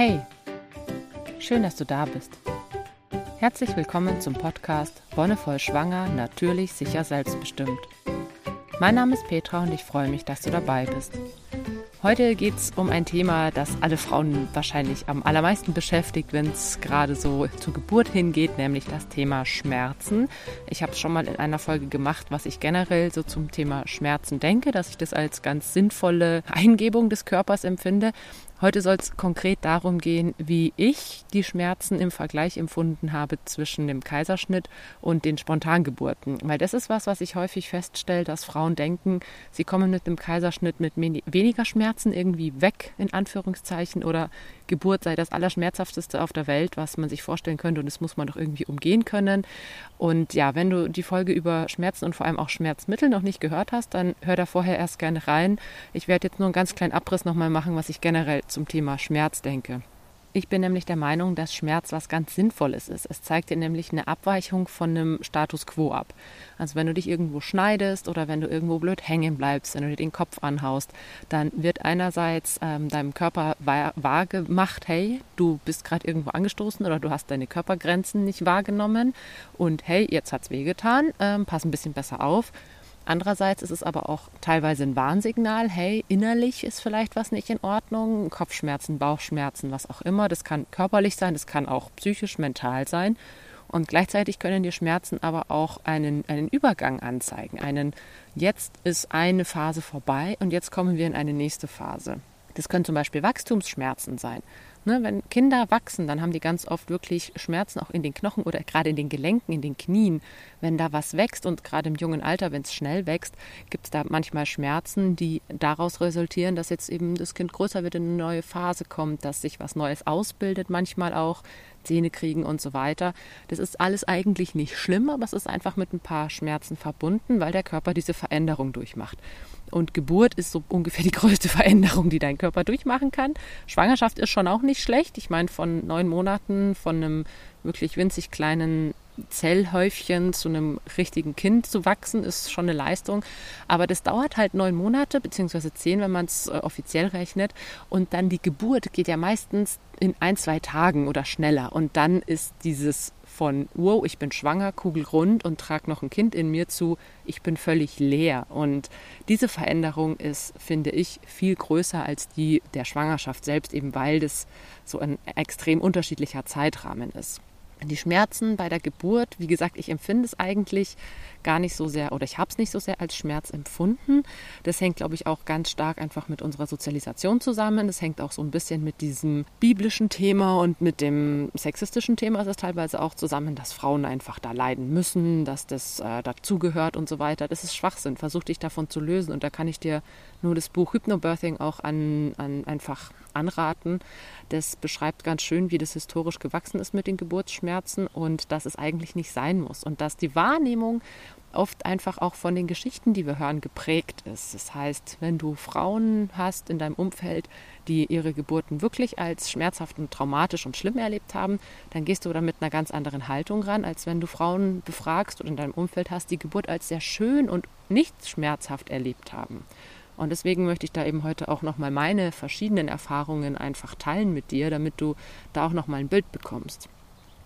Hey, schön, dass du da bist. Herzlich willkommen zum Podcast Wonnevoll Schwanger, natürlich, sicher, selbstbestimmt. Mein Name ist Petra und ich freue mich, dass du dabei bist. Heute geht es um ein Thema, das alle Frauen wahrscheinlich am allermeisten beschäftigt, wenn es gerade so zur Geburt hingeht, nämlich das Thema Schmerzen. Ich habe es schon mal in einer Folge gemacht, was ich generell so zum Thema Schmerzen denke, dass ich das als ganz sinnvolle Eingebung des Körpers empfinde. Heute soll es konkret darum gehen, wie ich die Schmerzen im Vergleich empfunden habe zwischen dem Kaiserschnitt und den Spontangeburten. Weil das ist was, was ich häufig feststelle, dass Frauen denken, sie kommen mit dem Kaiserschnitt mit weniger Schmerzen irgendwie weg, in Anführungszeichen, oder Geburt sei das Allerschmerzhafteste auf der Welt, was man sich vorstellen könnte und das muss man doch irgendwie umgehen können. Und ja, wenn du die Folge über Schmerzen und vor allem auch Schmerzmittel noch nicht gehört hast, dann hör da vorher erst gerne rein. Ich werde jetzt nur einen ganz kleinen Abriss nochmal machen, was ich generell zum Thema Schmerz denke. Ich bin nämlich der Meinung, dass Schmerz was ganz Sinnvolles ist. Es zeigt dir nämlich eine Abweichung von einem Status quo ab. Also wenn du dich irgendwo schneidest oder wenn du irgendwo blöd hängen bleibst, wenn du dir den Kopf anhaust, dann wird einerseits ähm, deinem Körper wahrgemacht, hey, du bist gerade irgendwo angestoßen oder du hast deine Körpergrenzen nicht wahrgenommen und hey, jetzt hat's wehgetan, ähm, pass ein bisschen besser auf. Andererseits ist es aber auch teilweise ein Warnsignal, hey, innerlich ist vielleicht was nicht in Ordnung, Kopfschmerzen, Bauchschmerzen, was auch immer. Das kann körperlich sein, das kann auch psychisch, mental sein. Und gleichzeitig können die Schmerzen aber auch einen, einen Übergang anzeigen. Einen, jetzt ist eine Phase vorbei und jetzt kommen wir in eine nächste Phase. Das können zum Beispiel Wachstumsschmerzen sein. Ne, wenn Kinder wachsen, dann haben die ganz oft wirklich Schmerzen auch in den Knochen oder gerade in den Gelenken, in den Knien. Wenn da was wächst und gerade im jungen Alter, wenn es schnell wächst, gibt es da manchmal Schmerzen, die daraus resultieren, dass jetzt eben das Kind größer wird, in eine neue Phase kommt, dass sich was Neues ausbildet, manchmal auch Zähne kriegen und so weiter. Das ist alles eigentlich nicht schlimm, aber es ist einfach mit ein paar Schmerzen verbunden, weil der Körper diese Veränderung durchmacht. Und Geburt ist so ungefähr die größte Veränderung, die dein Körper durchmachen kann. Schwangerschaft ist schon auch nicht schlecht. Ich meine, von neun Monaten, von einem wirklich winzig kleinen Zellhäufchen zu einem richtigen Kind zu wachsen, ist schon eine Leistung. Aber das dauert halt neun Monate, beziehungsweise zehn, wenn man es äh, offiziell rechnet. Und dann die Geburt geht ja meistens in ein, zwei Tagen oder schneller. Und dann ist dieses von, wow, ich bin schwanger, kugelrund und trage noch ein Kind in mir zu, ich bin völlig leer. Und diese Veränderung ist, finde ich, viel größer als die der Schwangerschaft selbst, eben weil das so ein extrem unterschiedlicher Zeitrahmen ist. Die Schmerzen bei der Geburt, wie gesagt, ich empfinde es eigentlich gar nicht so sehr oder ich habe es nicht so sehr als Schmerz empfunden. Das hängt, glaube ich, auch ganz stark einfach mit unserer Sozialisation zusammen. Das hängt auch so ein bisschen mit diesem biblischen Thema und mit dem sexistischen Thema ist es teilweise auch zusammen, dass Frauen einfach da leiden müssen, dass das äh, dazugehört und so weiter. Das ist Schwachsinn. Versuch dich davon zu lösen und da kann ich dir nur das Buch Hypnobirthing auch an, an einfach anraten. Das beschreibt ganz schön, wie das historisch gewachsen ist mit den Geburtsschmerzen und dass es eigentlich nicht sein muss und dass die Wahrnehmung oft einfach auch von den Geschichten, die wir hören, geprägt ist. Das heißt, wenn du Frauen hast in deinem Umfeld, die ihre Geburten wirklich als schmerzhaft und traumatisch und schlimm erlebt haben, dann gehst du da mit einer ganz anderen Haltung ran, als wenn du Frauen befragst oder in deinem Umfeld hast, die Geburt als sehr schön und nicht schmerzhaft erlebt haben. Und deswegen möchte ich da eben heute auch nochmal meine verschiedenen Erfahrungen einfach teilen mit dir, damit du da auch nochmal ein Bild bekommst.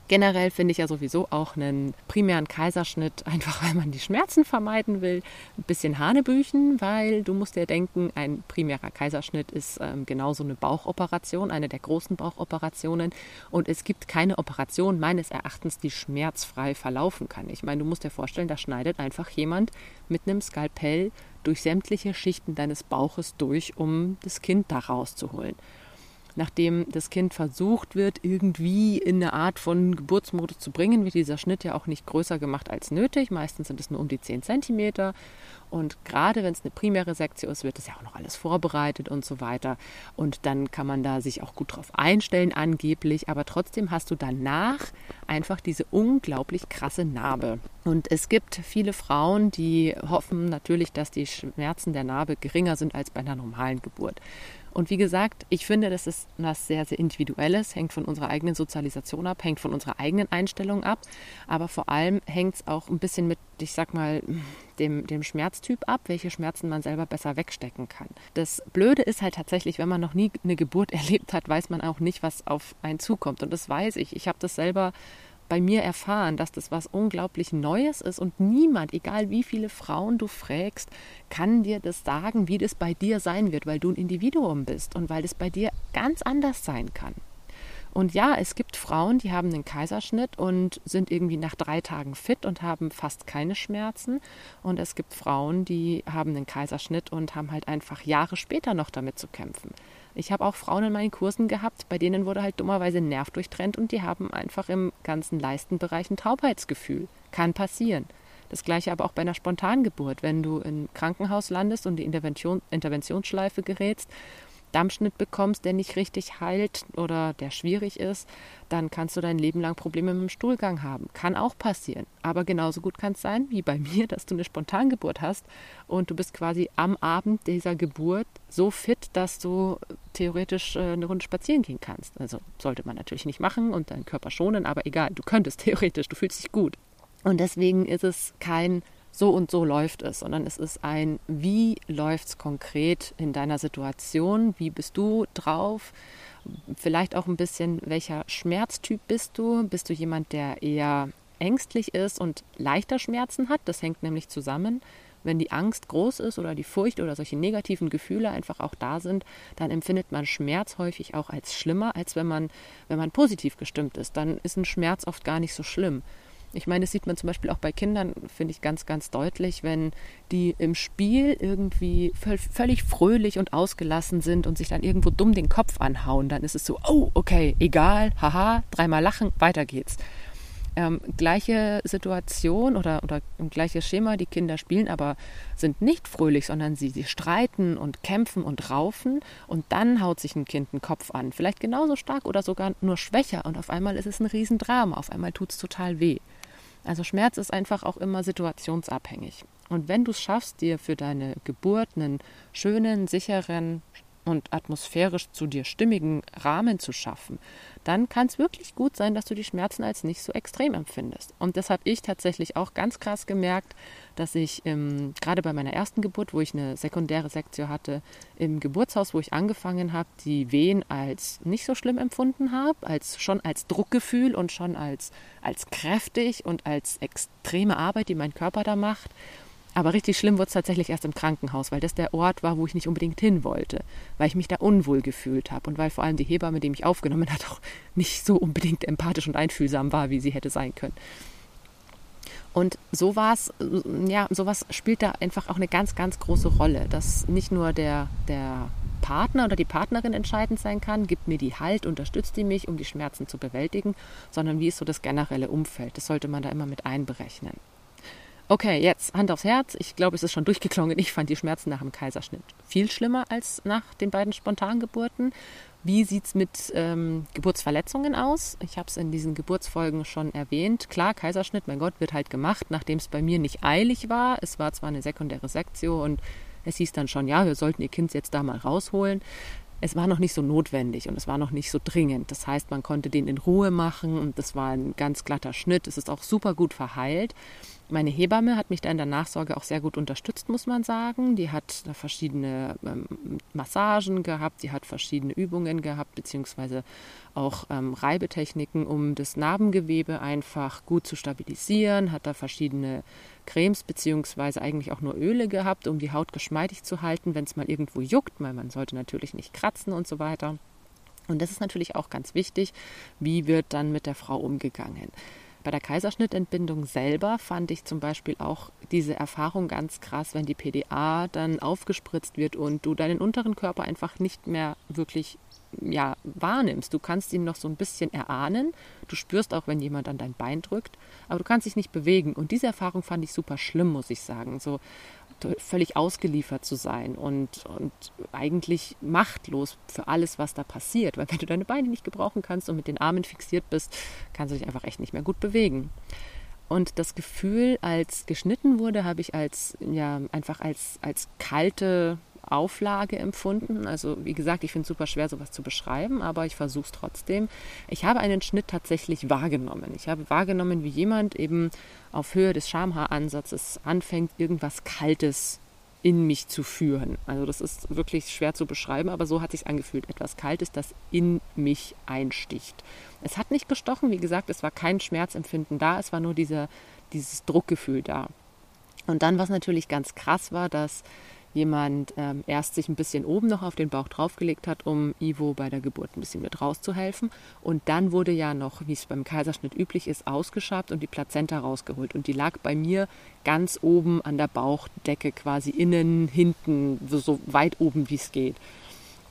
Generell finde ich ja sowieso auch einen primären Kaiserschnitt, einfach weil man die Schmerzen vermeiden will, ein bisschen Hanebüchen, weil du musst dir denken, ein primärer Kaiserschnitt ist ähm, genauso eine Bauchoperation, eine der großen Bauchoperationen. Und es gibt keine Operation meines Erachtens, die schmerzfrei verlaufen kann. Ich meine, du musst dir vorstellen, da schneidet einfach jemand mit einem Skalpell durch sämtliche Schichten deines Bauches durch, um das Kind da rauszuholen nachdem das Kind versucht wird, irgendwie in eine Art von Geburtsmodus zu bringen, wird dieser Schnitt ja auch nicht größer gemacht als nötig. Meistens sind es nur um die 10 cm. Und gerade wenn es eine primäre Sektion ist, wird das ja auch noch alles vorbereitet und so weiter. Und dann kann man da sich auch gut drauf einstellen, angeblich. Aber trotzdem hast du danach einfach diese unglaublich krasse Narbe. Und es gibt viele Frauen, die hoffen natürlich, dass die Schmerzen der Narbe geringer sind als bei einer normalen Geburt. Und wie gesagt, ich finde, das ist was sehr, sehr Individuelles, hängt von unserer eigenen Sozialisation ab, hängt von unserer eigenen Einstellung ab, aber vor allem hängt es auch ein bisschen mit ich sag mal, dem, dem Schmerztyp ab, welche Schmerzen man selber besser wegstecken kann. Das Blöde ist halt tatsächlich, wenn man noch nie eine Geburt erlebt hat, weiß man auch nicht, was auf einen zukommt. Und das weiß ich. Ich habe das selber bei mir erfahren, dass das was unglaublich Neues ist und niemand, egal wie viele Frauen du fragst, kann dir das sagen, wie das bei dir sein wird, weil du ein Individuum bist und weil es bei dir ganz anders sein kann. Und ja, es gibt Frauen, die haben einen Kaiserschnitt und sind irgendwie nach drei Tagen fit und haben fast keine Schmerzen. Und es gibt Frauen, die haben einen Kaiserschnitt und haben halt einfach Jahre später noch damit zu kämpfen. Ich habe auch Frauen in meinen Kursen gehabt, bei denen wurde halt dummerweise ein Nerv durchtrennt und die haben einfach im ganzen Leistenbereich ein Taubheitsgefühl. Kann passieren. Das gleiche aber auch bei einer Spontangeburt. Wenn du im Krankenhaus landest und die Intervention, Interventionsschleife gerätst Dammschnitt bekommst, der nicht richtig heilt oder der schwierig ist, dann kannst du dein Leben lang Probleme mit dem Stuhlgang haben. Kann auch passieren. Aber genauso gut kann es sein, wie bei mir, dass du eine Spontangeburt hast und du bist quasi am Abend dieser Geburt so fit, dass du theoretisch äh, eine Runde spazieren gehen kannst. Also sollte man natürlich nicht machen und deinen Körper schonen, aber egal, du könntest theoretisch, du fühlst dich gut. Und deswegen ist es kein so und so läuft es, sondern es ist ein, wie läuft es konkret in deiner Situation, wie bist du drauf, vielleicht auch ein bisschen, welcher Schmerztyp bist du, bist du jemand, der eher ängstlich ist und leichter Schmerzen hat, das hängt nämlich zusammen. Wenn die Angst groß ist oder die Furcht oder solche negativen Gefühle einfach auch da sind, dann empfindet man Schmerz häufig auch als schlimmer, als wenn man, wenn man positiv gestimmt ist. Dann ist ein Schmerz oft gar nicht so schlimm. Ich meine, das sieht man zum Beispiel auch bei Kindern, finde ich ganz, ganz deutlich, wenn die im Spiel irgendwie völlig fröhlich und ausgelassen sind und sich dann irgendwo dumm den Kopf anhauen, dann ist es so, oh, okay, egal, haha, dreimal lachen, weiter geht's. Ähm, gleiche Situation oder, oder gleiches Schema, die Kinder spielen, aber sind nicht fröhlich, sondern sie, sie streiten und kämpfen und raufen und dann haut sich ein Kind den Kopf an. Vielleicht genauso stark oder sogar nur schwächer und auf einmal ist es ein Riesendrama, auf einmal tut es total weh. Also Schmerz ist einfach auch immer situationsabhängig. Und wenn du es schaffst, dir für deine Geburt einen schönen, sicheren und atmosphärisch zu dir stimmigen Rahmen zu schaffen, dann kann es wirklich gut sein, dass du die Schmerzen als nicht so extrem empfindest. Und das habe ich tatsächlich auch ganz krass gemerkt, dass ich ähm, gerade bei meiner ersten Geburt, wo ich eine sekundäre Sektion hatte, im Geburtshaus, wo ich angefangen habe, die Wehen als nicht so schlimm empfunden habe, als schon als Druckgefühl und schon als, als kräftig und als extreme Arbeit, die mein Körper da macht. Aber richtig schlimm wurde es tatsächlich erst im Krankenhaus, weil das der Ort war, wo ich nicht unbedingt hin wollte, weil ich mich da unwohl gefühlt habe und weil vor allem die Hebamme, die mich aufgenommen hat, auch nicht so unbedingt empathisch und einfühlsam war, wie sie hätte sein können. Und sowas, ja, sowas spielt da einfach auch eine ganz, ganz große Rolle, dass nicht nur der, der Partner oder die Partnerin entscheidend sein kann, gibt mir die Halt, unterstützt die mich, um die Schmerzen zu bewältigen, sondern wie ist so das generelle Umfeld. Das sollte man da immer mit einberechnen. Okay, jetzt Hand aufs Herz. Ich glaube, es ist schon durchgeklungen. Ich fand die Schmerzen nach dem Kaiserschnitt viel schlimmer als nach den beiden Spontangeburten. Wie sieht es mit ähm, Geburtsverletzungen aus? Ich habe es in diesen Geburtsfolgen schon erwähnt. Klar, Kaiserschnitt, mein Gott, wird halt gemacht, nachdem es bei mir nicht eilig war. Es war zwar eine sekundäre Sektio und es hieß dann schon, ja, wir sollten ihr Kind jetzt da mal rausholen. Es war noch nicht so notwendig und es war noch nicht so dringend. Das heißt, man konnte den in Ruhe machen und das war ein ganz glatter Schnitt. Es ist auch super gut verheilt. Meine Hebamme hat mich da in der Nachsorge auch sehr gut unterstützt, muss man sagen. Die hat da verschiedene ähm, Massagen gehabt, die hat verschiedene Übungen gehabt, beziehungsweise auch ähm, Reibetechniken, um das Narbengewebe einfach gut zu stabilisieren, hat da verschiedene Cremes beziehungsweise eigentlich auch nur Öle gehabt, um die Haut geschmeidig zu halten, wenn es mal irgendwo juckt, weil man sollte natürlich nicht kratzen und so weiter. Und das ist natürlich auch ganz wichtig, wie wird dann mit der Frau umgegangen. Bei der Kaiserschnittentbindung selber fand ich zum Beispiel auch diese Erfahrung ganz krass, wenn die PDA dann aufgespritzt wird und du deinen unteren Körper einfach nicht mehr wirklich ja, wahrnimmst. Du kannst ihn noch so ein bisschen erahnen. Du spürst auch, wenn jemand an dein Bein drückt, aber du kannst dich nicht bewegen. Und diese Erfahrung fand ich super schlimm, muss ich sagen. So, völlig ausgeliefert zu sein und, und eigentlich machtlos für alles, was da passiert. Weil wenn du deine Beine nicht gebrauchen kannst und mit den Armen fixiert bist, kannst du dich einfach echt nicht mehr gut bewegen. Und das Gefühl, als geschnitten wurde, habe ich als ja einfach als, als kalte Auflage empfunden. Also wie gesagt, ich finde es super schwer, sowas zu beschreiben, aber ich versuche es trotzdem. Ich habe einen Schnitt tatsächlich wahrgenommen. Ich habe wahrgenommen, wie jemand eben auf Höhe des Schamhaaransatzes anfängt, irgendwas Kaltes in mich zu führen. Also das ist wirklich schwer zu beschreiben, aber so hat sich angefühlt. Etwas Kaltes, das in mich einsticht. Es hat nicht gestochen, wie gesagt, es war kein Schmerzempfinden da, es war nur dieser, dieses Druckgefühl da. Und dann, was natürlich ganz krass war, dass jemand ähm, erst sich ein bisschen oben noch auf den Bauch draufgelegt hat, um Ivo bei der Geburt ein bisschen mit rauszuhelfen. Und dann wurde ja noch, wie es beim Kaiserschnitt üblich ist, ausgeschabt und die Plazenta rausgeholt. Und die lag bei mir ganz oben an der Bauchdecke, quasi innen, hinten, so weit oben wie es geht.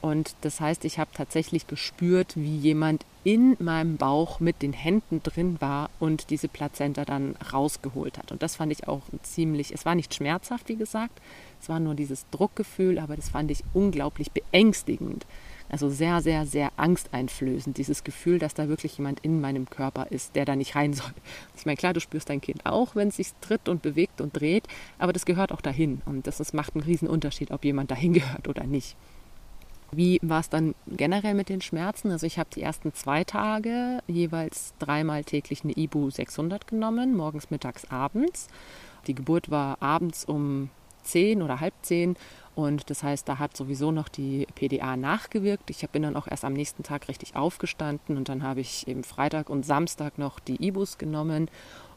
Und das heißt, ich habe tatsächlich gespürt, wie jemand in meinem Bauch mit den Händen drin war und diese Plazenta dann rausgeholt hat. Und das fand ich auch ziemlich, es war nicht schmerzhaft, wie gesagt, es war nur dieses Druckgefühl, aber das fand ich unglaublich beängstigend. Also sehr, sehr, sehr angsteinflößend, dieses Gefühl, dass da wirklich jemand in meinem Körper ist, der da nicht rein soll. Ich meine, klar, du spürst dein Kind auch, wenn es sich tritt und bewegt und dreht, aber das gehört auch dahin. Und das, das macht einen riesen Unterschied, ob jemand dahin gehört oder nicht. Wie war es dann generell mit den Schmerzen? Also ich habe die ersten zwei Tage jeweils dreimal täglich eine Ibu 600 genommen, morgens, mittags, abends. Die Geburt war abends um zehn oder halb zehn und das heißt, da hat sowieso noch die PDA nachgewirkt. Ich bin dann auch erst am nächsten Tag richtig aufgestanden und dann habe ich eben Freitag und Samstag noch die Ibus genommen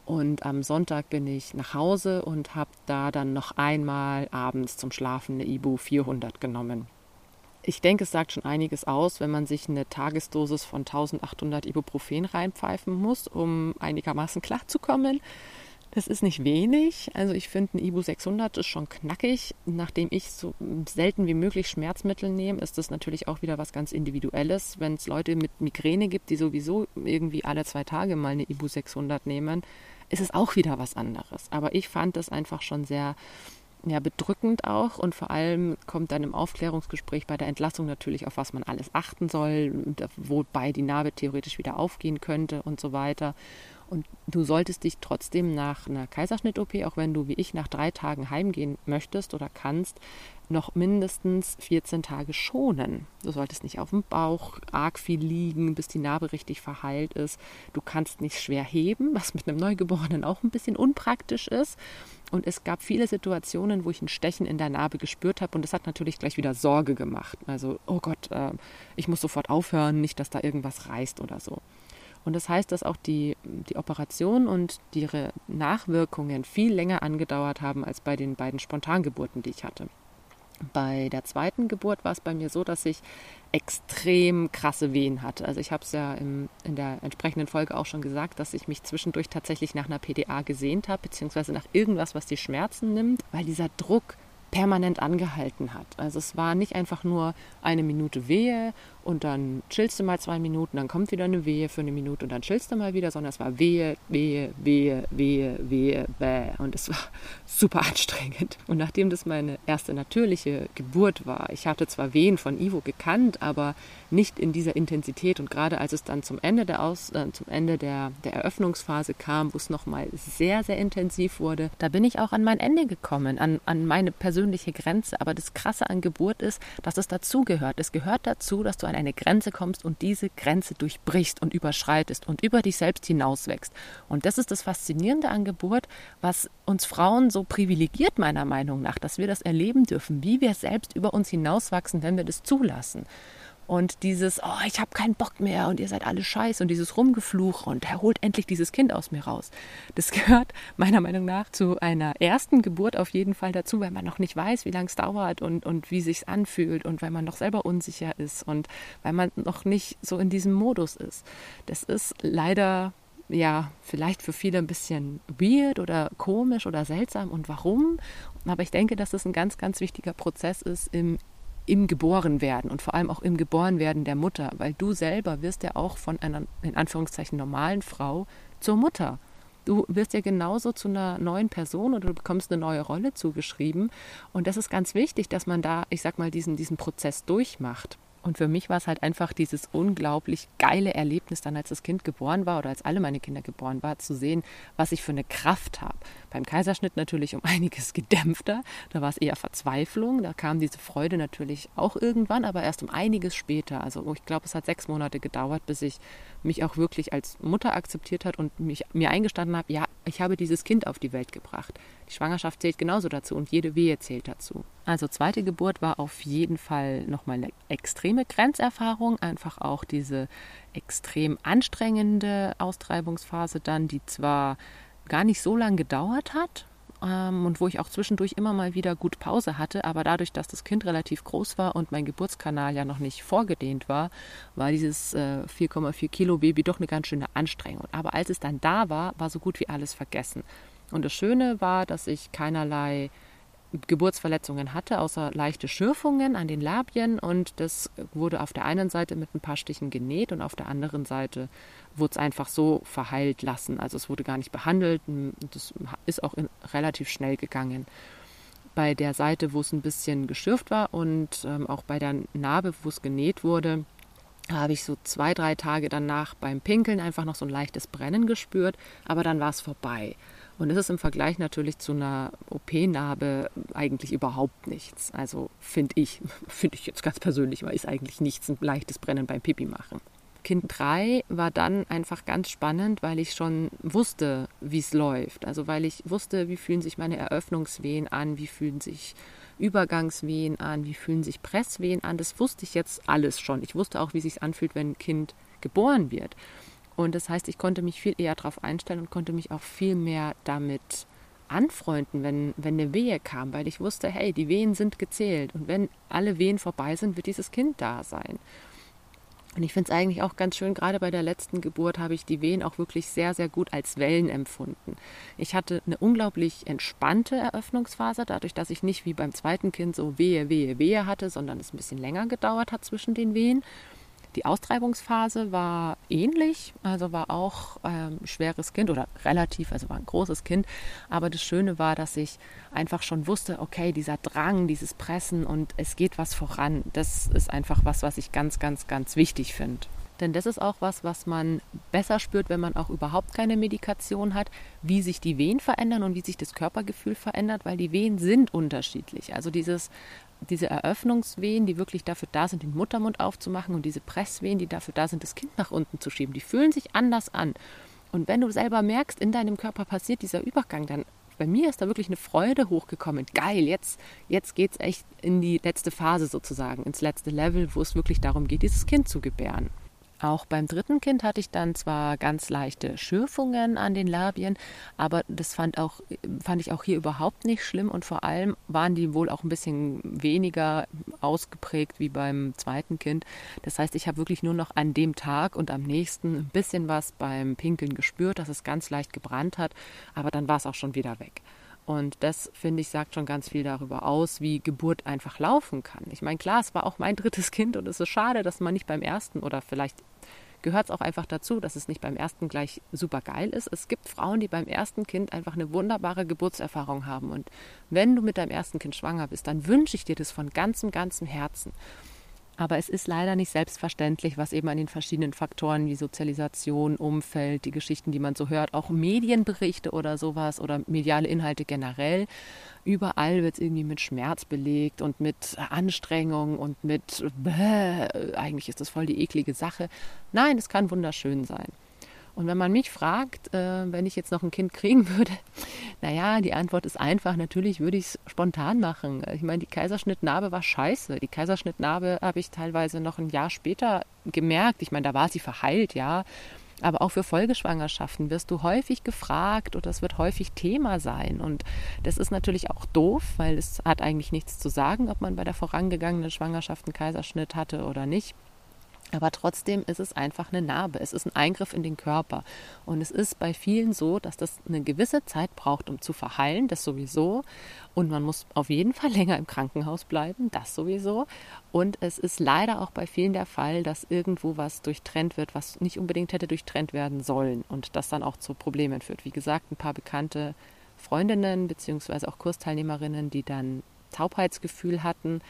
und am Sonntag bin ich nach Hause und habe da dann noch einmal abends zum Schlafen eine Ibu 400 genommen. Ich denke, es sagt schon einiges aus, wenn man sich eine Tagesdosis von 1800 Ibuprofen reinpfeifen muss, um einigermaßen klarzukommen. Das ist nicht wenig. Also ich finde, ein Ibu 600 ist schon knackig. Nachdem ich so selten wie möglich Schmerzmittel nehme, ist das natürlich auch wieder was ganz Individuelles. Wenn es Leute mit Migräne gibt, die sowieso irgendwie alle zwei Tage mal eine Ibu 600 nehmen, ist es auch wieder was anderes. Aber ich fand das einfach schon sehr ja, bedrückend auch und vor allem kommt dann im Aufklärungsgespräch bei der Entlassung natürlich auf was man alles achten soll, wobei die Narbe theoretisch wieder aufgehen könnte und so weiter. Und du solltest dich trotzdem nach einer Kaiserschnitt-OP, auch wenn du wie ich nach drei Tagen heimgehen möchtest oder kannst, noch mindestens 14 Tage schonen. Du solltest nicht auf dem Bauch arg viel liegen, bis die Narbe richtig verheilt ist. Du kannst nicht schwer heben, was mit einem Neugeborenen auch ein bisschen unpraktisch ist. Und es gab viele Situationen, wo ich ein Stechen in der Narbe gespürt habe und das hat natürlich gleich wieder Sorge gemacht. Also, oh Gott, äh, ich muss sofort aufhören, nicht, dass da irgendwas reißt oder so. Und das heißt, dass auch die, die Operation und ihre Nachwirkungen viel länger angedauert haben als bei den beiden Spontangeburten, die ich hatte. Bei der zweiten Geburt war es bei mir so, dass ich extrem krasse Wehen hatte. Also ich habe es ja im, in der entsprechenden Folge auch schon gesagt, dass ich mich zwischendurch tatsächlich nach einer PDA gesehnt habe, beziehungsweise nach irgendwas, was die Schmerzen nimmt, weil dieser Druck permanent angehalten hat. Also es war nicht einfach nur eine Minute Wehe und dann chillst du mal zwei Minuten, dann kommt wieder eine Wehe für eine Minute und dann chillst du mal wieder, sondern es war Wehe, Wehe, Wehe, Wehe, Wehe, Wehe und es war super anstrengend. Und nachdem das meine erste natürliche Geburt war, ich hatte zwar Wehen von Ivo gekannt, aber nicht in dieser Intensität und gerade als es dann zum Ende der Aus, äh, zum Ende der, der Eröffnungsphase kam, wo es nochmal sehr, sehr intensiv wurde, da bin ich auch an mein Ende gekommen, an, an meine persönliche Grenze. Aber das Krasse an Geburt ist, dass es dazugehört. Es gehört dazu, dass du an eine Grenze kommst und diese Grenze durchbrichst und überschreitest und über dich selbst hinauswächst. Und das ist das Faszinierende an Geburt, was uns Frauen so privilegiert, meiner Meinung nach, dass wir das erleben dürfen, wie wir selbst über uns hinauswachsen, wenn wir das zulassen. Und dieses, oh, ich habe keinen Bock mehr und ihr seid alle scheiße und dieses Rumgefluch und er holt endlich dieses Kind aus mir raus. Das gehört meiner Meinung nach zu einer ersten Geburt auf jeden Fall dazu, weil man noch nicht weiß, wie lange es dauert und, und wie sich's anfühlt und weil man noch selber unsicher ist und weil man noch nicht so in diesem Modus ist. Das ist leider ja, vielleicht für viele ein bisschen weird oder komisch oder seltsam und warum. Aber ich denke, dass es ein ganz, ganz wichtiger Prozess ist im im Geborenwerden und vor allem auch im Geborenwerden der Mutter, weil du selber wirst ja auch von einer in Anführungszeichen normalen Frau zur Mutter. Du wirst ja genauso zu einer neuen Person oder du bekommst eine neue Rolle zugeschrieben. Und das ist ganz wichtig, dass man da, ich sag mal, diesen, diesen Prozess durchmacht. Und für mich war es halt einfach dieses unglaublich geile Erlebnis, dann als das Kind geboren war oder als alle meine Kinder geboren waren, zu sehen, was ich für eine Kraft habe. Beim Kaiserschnitt natürlich um einiges gedämpfter. Da war es eher Verzweiflung. Da kam diese Freude natürlich auch irgendwann, aber erst um einiges später. Also ich glaube, es hat sechs Monate gedauert, bis ich mich auch wirklich als Mutter akzeptiert hat und mich, mir eingestanden habe, ja, ich habe dieses Kind auf die Welt gebracht. Die Schwangerschaft zählt genauso dazu und jede Wehe zählt dazu. Also zweite Geburt war auf jeden Fall nochmal eine extreme Grenzerfahrung, einfach auch diese extrem anstrengende Austreibungsphase dann, die zwar gar nicht so lange gedauert hat, ähm, und wo ich auch zwischendurch immer mal wieder gut Pause hatte. Aber dadurch, dass das Kind relativ groß war und mein Geburtskanal ja noch nicht vorgedehnt war, war dieses äh, 4,4 Kilo Baby doch eine ganz schöne Anstrengung. Aber als es dann da war, war so gut wie alles vergessen. Und das Schöne war, dass ich keinerlei Geburtsverletzungen hatte, außer leichte Schürfungen an den Labien. Und das wurde auf der einen Seite mit ein paar Stichen genäht und auf der anderen Seite wurde es einfach so verheilt lassen. Also es wurde gar nicht behandelt. Das ist auch in, relativ schnell gegangen. Bei der Seite, wo es ein bisschen geschürft war und ähm, auch bei der Narbe, wo es genäht wurde, habe ich so zwei, drei Tage danach beim Pinkeln einfach noch so ein leichtes Brennen gespürt, aber dann war es vorbei. Und das ist im Vergleich natürlich zu einer OP-Narbe eigentlich überhaupt nichts. Also finde ich, finde ich jetzt ganz persönlich, weil ist eigentlich nichts, ein leichtes Brennen beim Pipi machen. Kind 3 war dann einfach ganz spannend, weil ich schon wusste, wie es läuft. Also weil ich wusste, wie fühlen sich meine Eröffnungswehen an, wie fühlen sich Übergangswehen an, wie fühlen sich Presswehen an. Das wusste ich jetzt alles schon. Ich wusste auch, wie es sich anfühlt, wenn ein Kind geboren wird. Und das heißt, ich konnte mich viel eher darauf einstellen und konnte mich auch viel mehr damit anfreunden, wenn, wenn eine Wehe kam, weil ich wusste, hey, die Wehen sind gezählt und wenn alle Wehen vorbei sind, wird dieses Kind da sein. Und ich finde es eigentlich auch ganz schön, gerade bei der letzten Geburt habe ich die Wehen auch wirklich sehr, sehr gut als Wellen empfunden. Ich hatte eine unglaublich entspannte Eröffnungsphase, dadurch, dass ich nicht wie beim zweiten Kind so Wehe, Wehe, Wehe hatte, sondern es ein bisschen länger gedauert hat zwischen den Wehen. Die Austreibungsphase war ähnlich, also war auch ähm, schweres Kind oder relativ, also war ein großes Kind. Aber das Schöne war, dass ich einfach schon wusste, okay, dieser Drang, dieses Pressen und es geht was voran, das ist einfach was, was ich ganz, ganz, ganz wichtig finde. Denn das ist auch was, was man besser spürt, wenn man auch überhaupt keine Medikation hat, wie sich die Wehen verändern und wie sich das Körpergefühl verändert, weil die Wehen sind unterschiedlich. Also dieses diese Eröffnungswehen, die wirklich dafür da sind, den Muttermund aufzumachen und diese Presswehen, die dafür da sind, das Kind nach unten zu schieben, die fühlen sich anders an. Und wenn du selber merkst, in deinem Körper passiert dieser Übergang, dann bei mir ist da wirklich eine Freude hochgekommen. Geil, jetzt, jetzt geht es echt in die letzte Phase sozusagen, ins letzte Level, wo es wirklich darum geht, dieses Kind zu gebären. Auch beim dritten Kind hatte ich dann zwar ganz leichte Schürfungen an den Labien, aber das fand, auch, fand ich auch hier überhaupt nicht schlimm und vor allem waren die wohl auch ein bisschen weniger ausgeprägt wie beim zweiten Kind. Das heißt, ich habe wirklich nur noch an dem Tag und am nächsten ein bisschen was beim Pinkeln gespürt, dass es ganz leicht gebrannt hat, aber dann war es auch schon wieder weg. Und das, finde ich, sagt schon ganz viel darüber aus, wie Geburt einfach laufen kann. Ich meine, klar, es war auch mein drittes Kind und es ist schade, dass man nicht beim ersten oder vielleicht gehört es auch einfach dazu, dass es nicht beim ersten gleich super geil ist. Es gibt Frauen, die beim ersten Kind einfach eine wunderbare Geburtserfahrung haben. Und wenn du mit deinem ersten Kind schwanger bist, dann wünsche ich dir das von ganzem, ganzem Herzen. Aber es ist leider nicht selbstverständlich, was eben an den verschiedenen Faktoren wie Sozialisation, Umfeld, die Geschichten, die man so hört, auch Medienberichte oder sowas oder mediale Inhalte generell. Überall wird es irgendwie mit Schmerz belegt und mit Anstrengung und mit, bäh, eigentlich ist das voll die eklige Sache. Nein, es kann wunderschön sein. Und wenn man mich fragt, äh, wenn ich jetzt noch ein Kind kriegen würde, naja, die Antwort ist einfach, natürlich würde ich es spontan machen. Ich meine, die Kaiserschnittnarbe war scheiße. Die Kaiserschnittnarbe habe ich teilweise noch ein Jahr später gemerkt. Ich meine, da war sie verheilt, ja. Aber auch für Folgeschwangerschaften wirst du häufig gefragt oder es wird häufig Thema sein. Und das ist natürlich auch doof, weil es hat eigentlich nichts zu sagen, ob man bei der vorangegangenen Schwangerschaft einen Kaiserschnitt hatte oder nicht. Aber trotzdem ist es einfach eine Narbe. Es ist ein Eingriff in den Körper. Und es ist bei vielen so, dass das eine gewisse Zeit braucht, um zu verheilen, das sowieso. Und man muss auf jeden Fall länger im Krankenhaus bleiben, das sowieso. Und es ist leider auch bei vielen der Fall, dass irgendwo was durchtrennt wird, was nicht unbedingt hätte durchtrennt werden sollen. Und das dann auch zu Problemen führt. Wie gesagt, ein paar bekannte Freundinnen beziehungsweise auch Kursteilnehmerinnen, die dann Taubheitsgefühl hatten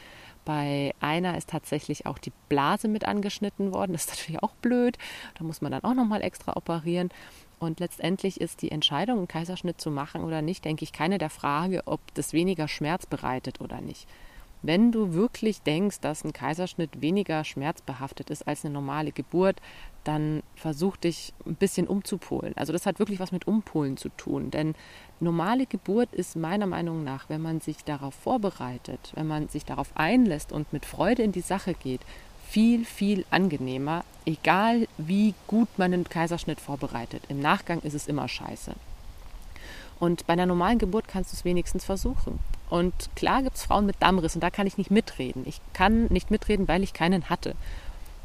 bei einer ist tatsächlich auch die Blase mit angeschnitten worden. Das ist natürlich auch blöd. Da muss man dann auch nochmal extra operieren. Und letztendlich ist die Entscheidung, einen Kaiserschnitt zu machen oder nicht, denke ich, keine der Frage, ob das weniger Schmerz bereitet oder nicht. Wenn du wirklich denkst, dass ein Kaiserschnitt weniger schmerzbehaftet ist als eine normale Geburt, dann versuch dich ein bisschen umzupolen. Also das hat wirklich was mit Umpolen zu tun. Denn normale Geburt ist meiner Meinung nach, wenn man sich darauf vorbereitet, wenn man sich darauf einlässt und mit Freude in die Sache geht, viel, viel angenehmer, egal wie gut man einen Kaiserschnitt vorbereitet. Im Nachgang ist es immer scheiße. Und bei einer normalen Geburt kannst du es wenigstens versuchen. Und klar gibt es Frauen mit Dammriss und da kann ich nicht mitreden. Ich kann nicht mitreden, weil ich keinen hatte.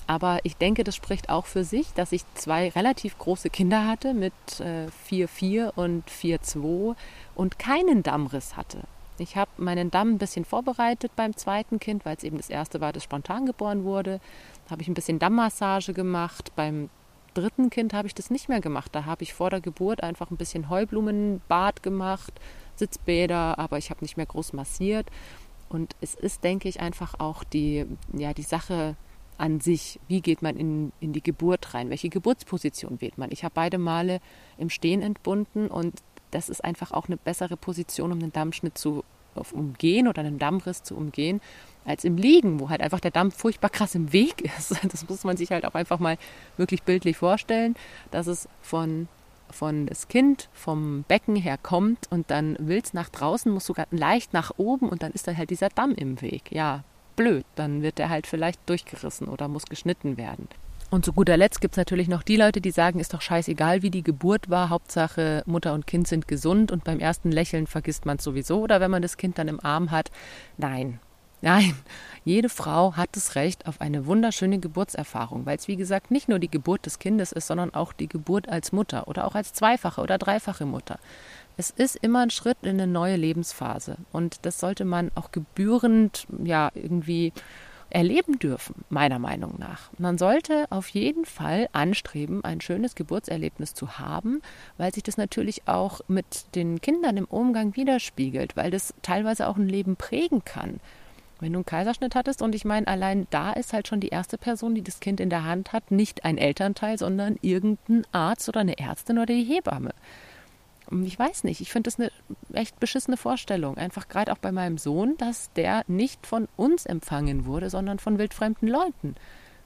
Aber ich denke, das spricht auch für sich, dass ich zwei relativ große Kinder hatte mit 4,4 äh, und 4,2 und keinen Dammriss hatte. Ich habe meinen Damm ein bisschen vorbereitet beim zweiten Kind, weil es eben das erste war, das spontan geboren wurde. Da habe ich ein bisschen Dammmassage gemacht. Beim dritten Kind habe ich das nicht mehr gemacht. Da habe ich vor der Geburt einfach ein bisschen Heublumenbad gemacht, Sitzbäder, aber ich habe nicht mehr groß massiert. Und es ist, denke ich, einfach auch die, ja, die Sache an sich. Wie geht man in, in die Geburt rein? Welche Geburtsposition wählt man? Ich habe beide Male im Stehen entbunden und das ist einfach auch eine bessere Position, um einen Dammschnitt zu umgehen oder einen Dammriss zu umgehen, als im Liegen, wo halt einfach der Damm furchtbar krass im Weg ist. Das muss man sich halt auch einfach mal wirklich bildlich vorstellen, dass es von von das Kind vom Becken her kommt und dann will es nach draußen, muss sogar leicht nach oben und dann ist da halt dieser Damm im Weg. Ja, blöd. Dann wird er halt vielleicht durchgerissen oder muss geschnitten werden. Und zu guter Letzt gibt es natürlich noch die Leute, die sagen, ist doch scheißegal, wie die Geburt war. Hauptsache Mutter und Kind sind gesund und beim ersten Lächeln vergisst man es sowieso oder wenn man das Kind dann im Arm hat. Nein, nein. Jede Frau hat das Recht auf eine wunderschöne Geburtserfahrung, weil es wie gesagt nicht nur die Geburt des Kindes ist, sondern auch die Geburt als Mutter oder auch als zweifache oder dreifache Mutter. Es ist immer ein Schritt in eine neue Lebensphase und das sollte man auch gebührend ja irgendwie erleben dürfen, meiner Meinung nach. Man sollte auf jeden Fall anstreben, ein schönes Geburtserlebnis zu haben, weil sich das natürlich auch mit den Kindern im Umgang widerspiegelt, weil das teilweise auch ein Leben prägen kann. Wenn du einen Kaiserschnitt hattest und ich meine, allein da ist halt schon die erste Person, die das Kind in der Hand hat, nicht ein Elternteil, sondern irgendein Arzt oder eine Ärztin oder die Hebamme ich weiß nicht, ich finde das eine echt beschissene Vorstellung. Einfach gerade auch bei meinem Sohn, dass der nicht von uns empfangen wurde, sondern von wildfremden Leuten.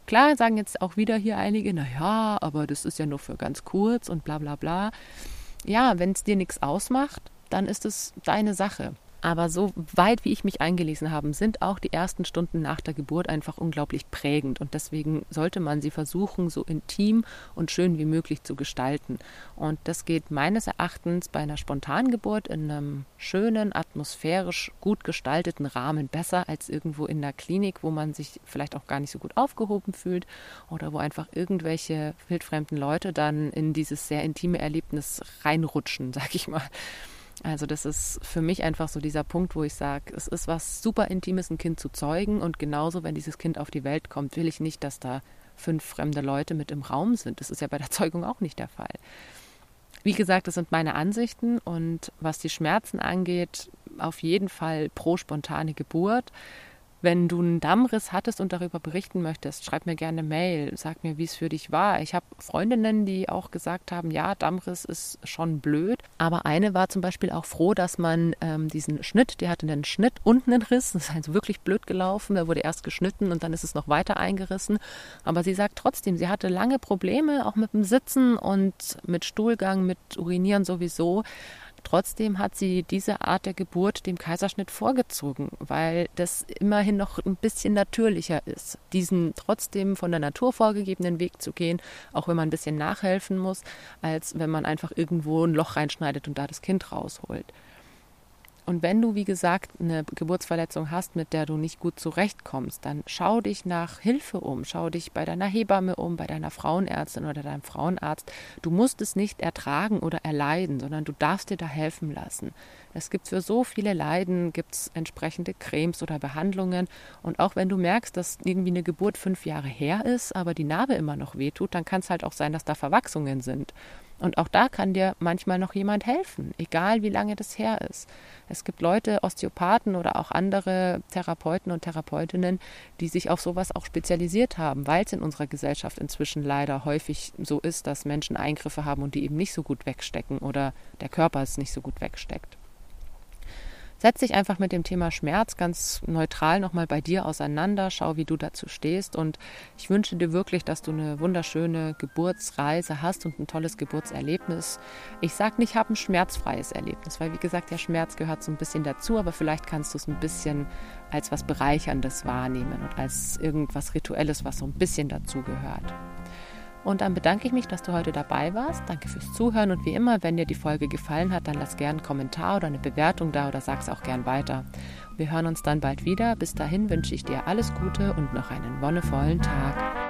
Klar sagen jetzt auch wieder hier einige, naja, aber das ist ja nur für ganz kurz und bla bla bla. Ja, wenn es dir nichts ausmacht, dann ist es deine Sache. Aber so weit, wie ich mich eingelesen habe, sind auch die ersten Stunden nach der Geburt einfach unglaublich prägend. Und deswegen sollte man sie versuchen, so intim und schön wie möglich zu gestalten. Und das geht meines Erachtens bei einer Spontangeburt in einem schönen, atmosphärisch gut gestalteten Rahmen besser als irgendwo in der Klinik, wo man sich vielleicht auch gar nicht so gut aufgehoben fühlt oder wo einfach irgendwelche wildfremden Leute dann in dieses sehr intime Erlebnis reinrutschen, sag ich mal. Also das ist für mich einfach so dieser Punkt, wo ich sage, es ist was super Intimes, ein Kind zu zeugen und genauso, wenn dieses Kind auf die Welt kommt, will ich nicht, dass da fünf fremde Leute mit im Raum sind. Das ist ja bei der Zeugung auch nicht der Fall. Wie gesagt, das sind meine Ansichten und was die Schmerzen angeht, auf jeden Fall pro spontane Geburt. Wenn du einen Dammriss hattest und darüber berichten möchtest, schreib mir gerne eine Mail, sag mir, wie es für dich war. Ich habe Freundinnen, die auch gesagt haben, ja, Dammriss ist schon blöd. Aber eine war zum Beispiel auch froh, dass man ähm, diesen Schnitt, die hatte einen Schnitt und einen Riss. Das ist also wirklich blöd gelaufen. Der wurde erst geschnitten und dann ist es noch weiter eingerissen. Aber sie sagt trotzdem, sie hatte lange Probleme, auch mit dem Sitzen und mit Stuhlgang, mit Urinieren sowieso. Trotzdem hat sie diese Art der Geburt dem Kaiserschnitt vorgezogen, weil das immerhin noch ein bisschen natürlicher ist, diesen trotzdem von der Natur vorgegebenen Weg zu gehen, auch wenn man ein bisschen nachhelfen muss, als wenn man einfach irgendwo ein Loch reinschneidet und da das Kind rausholt. Und wenn du, wie gesagt, eine Geburtsverletzung hast, mit der du nicht gut zurechtkommst, dann schau dich nach Hilfe um. Schau dich bei deiner Hebamme um, bei deiner Frauenärztin oder deinem Frauenarzt. Du musst es nicht ertragen oder erleiden, sondern du darfst dir da helfen lassen. Es gibt für so viele Leiden gibt's entsprechende Cremes oder Behandlungen. Und auch wenn du merkst, dass irgendwie eine Geburt fünf Jahre her ist, aber die Narbe immer noch wehtut, dann kann es halt auch sein, dass da Verwachsungen sind. Und auch da kann dir manchmal noch jemand helfen, egal wie lange das her ist. Es gibt Leute, Osteopathen oder auch andere Therapeuten und Therapeutinnen, die sich auf sowas auch spezialisiert haben, weil es in unserer Gesellschaft inzwischen leider häufig so ist, dass Menschen Eingriffe haben und die eben nicht so gut wegstecken oder der Körper es nicht so gut wegsteckt. Setz dich einfach mit dem Thema Schmerz ganz neutral nochmal bei dir auseinander, schau, wie du dazu stehst und ich wünsche dir wirklich, dass du eine wunderschöne Geburtsreise hast und ein tolles Geburtserlebnis. Ich sage nicht, hab ein schmerzfreies Erlebnis, weil wie gesagt, der Schmerz gehört so ein bisschen dazu, aber vielleicht kannst du es ein bisschen als was Bereicherndes wahrnehmen und als irgendwas Rituelles, was so ein bisschen dazu gehört. Und dann bedanke ich mich, dass du heute dabei warst. Danke fürs Zuhören und wie immer, wenn dir die Folge gefallen hat, dann lass gerne einen Kommentar oder eine Bewertung da oder sag's auch gern weiter. Wir hören uns dann bald wieder. Bis dahin wünsche ich dir alles Gute und noch einen wonnevollen Tag.